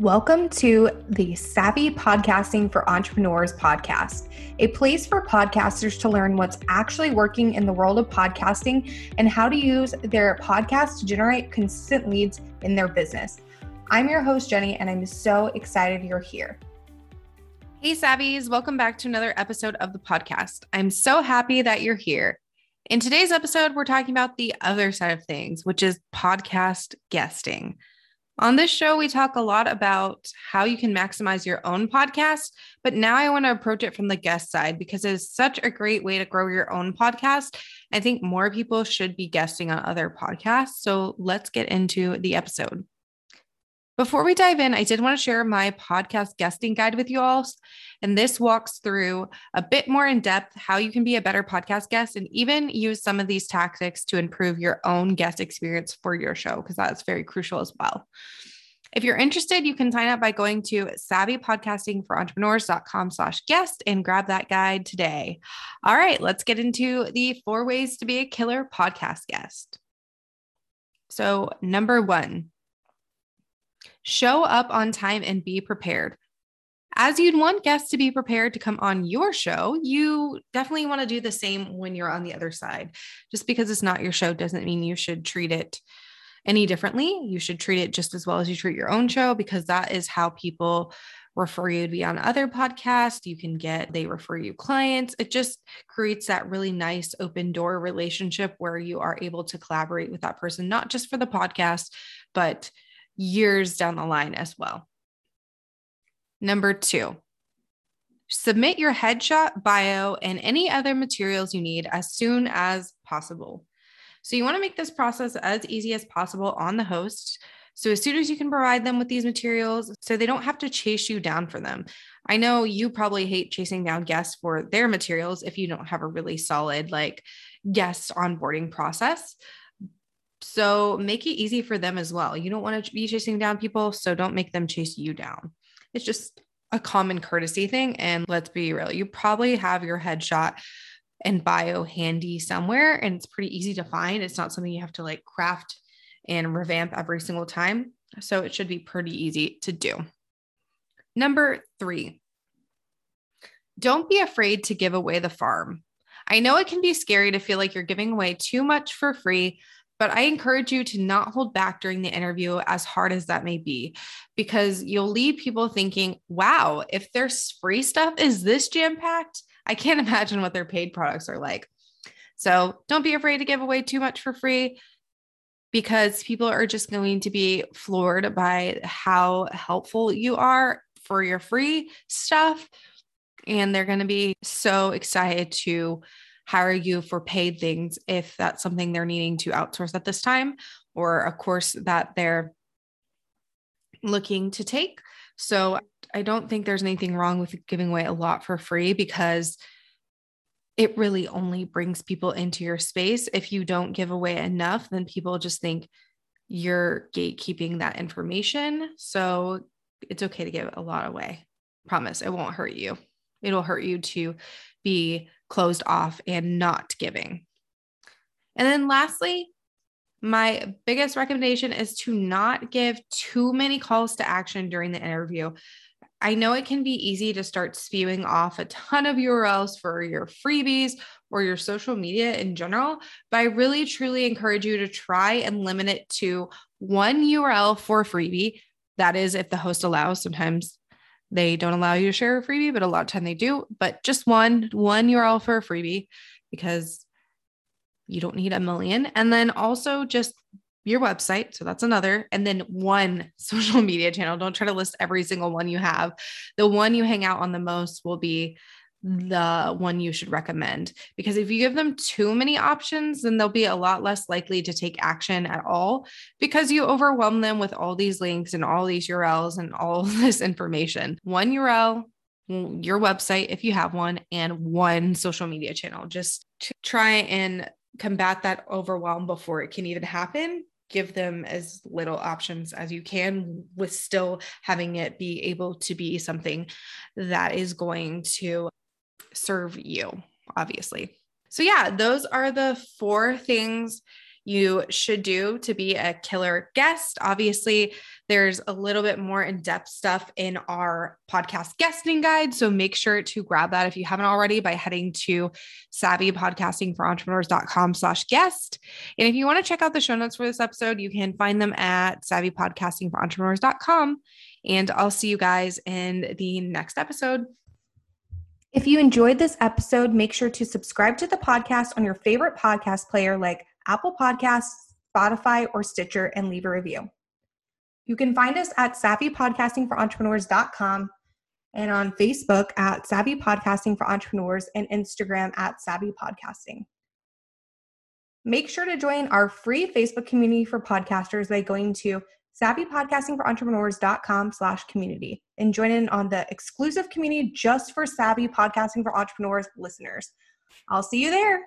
Welcome to the Savvy Podcasting for Entrepreneurs podcast, a place for podcasters to learn what's actually working in the world of podcasting and how to use their podcast to generate consistent leads in their business. I'm your host, Jenny, and I'm so excited you're here. Hey, Savvies, welcome back to another episode of the podcast. I'm so happy that you're here. In today's episode, we're talking about the other side of things, which is podcast guesting. On this show, we talk a lot about how you can maximize your own podcast, but now I want to approach it from the guest side because it is such a great way to grow your own podcast. I think more people should be guesting on other podcasts. So let's get into the episode. Before we dive in, I did want to share my podcast guesting guide with you all. And this walks through a bit more in depth how you can be a better podcast guest and even use some of these tactics to improve your own guest experience for your show, because that's very crucial as well. If you're interested, you can sign up by going to savvypodcastingforentrepreneurs.com slash guest and grab that guide today. All right, let's get into the four ways to be a killer podcast guest. So, number one, Show up on time and be prepared. As you'd want guests to be prepared to come on your show, you definitely want to do the same when you're on the other side. Just because it's not your show doesn't mean you should treat it any differently. You should treat it just as well as you treat your own show because that is how people refer you to be on other podcasts. You can get, they refer you clients. It just creates that really nice open door relationship where you are able to collaborate with that person, not just for the podcast, but years down the line as well. Number two, submit your headshot, bio, and any other materials you need as soon as possible. So, you want to make this process as easy as possible on the host. So, as soon as you can provide them with these materials, so they don't have to chase you down for them. I know you probably hate chasing down guests for their materials if you don't have a really solid, like, guest onboarding process. So make it easy for them as well. You don't want to be chasing down people, so don't make them chase you down. It's just a common courtesy thing. And let's be real, you probably have your headshot and bio handy somewhere, and it's pretty easy to find. It's not something you have to like craft and revamp every single time. So it should be pretty easy to do. Number three, don't be afraid to give away the farm. I know it can be scary to feel like you're giving away too much for free, but I encourage you to not hold back during the interview, as hard as that may be, because you'll leave people thinking, wow, if their free stuff is this jam packed, I can't imagine what their paid products are like. So don't be afraid to give away too much for free because people are just going to be floored by how helpful you are for your free stuff. And they're going to be so excited to hire you for paid things if that's something they're needing to outsource at this time or a course that they're looking to take. So I don't think there's anything wrong with giving away a lot for free because it really only brings people into your space. If you don't give away enough, then people just think you're gatekeeping that information. So it's okay to give a lot away. Promise it won't hurt you. It'll hurt you to be closed off and not giving. And then lastly, my biggest recommendation is to not give too many calls to action during the interview. I know it can be easy to start spewing off a ton of URLs for your freebies or your social media in general, but I really truly encourage you to try and limit it to one URL for freebie. That is, if the host allows. Sometimes they don't allow you to share a freebie, but a lot of time they do. But just one, one URL for a freebie because you don't need a million. And then also just your website. So that's another. And then one social media channel. Don't try to list every single one you have. The one you hang out on the most will be the one you should recommend. Because if you give them too many options then they'll be a lot less likely to take action at all because you overwhelm them with all these links and all these URLs and all this information. One URL your website if you have one and one social media channel. Just to try and combat that overwhelm before it can even happen. Give them as little options as you can with still having it be able to be something that is going to serve you, obviously. So, yeah, those are the four things you should do to be a killer guest. Obviously, there's a little bit more in depth stuff in our podcast guesting guide. So make sure to grab that if you haven't already by heading to savvypodcastingforentrepreneurs.com slash guest. And if you want to check out the show notes for this episode, you can find them at savvypodcastingforentrepreneurs.com. And I'll see you guys in the next episode. If you enjoyed this episode, make sure to subscribe to the podcast on your favorite podcast player like Apple Podcasts, Spotify, or Stitcher and leave a review. You can find us at savvypodcastingforentrepreneurs.com and on Facebook at Savvy Podcasting for Entrepreneurs and Instagram at Savvy Podcasting. Make sure to join our free Facebook community for podcasters by going to savvypodcastingforentrepreneurs.com slash community and join in on the exclusive community just for savvy podcasting for entrepreneurs listeners. I'll see you there.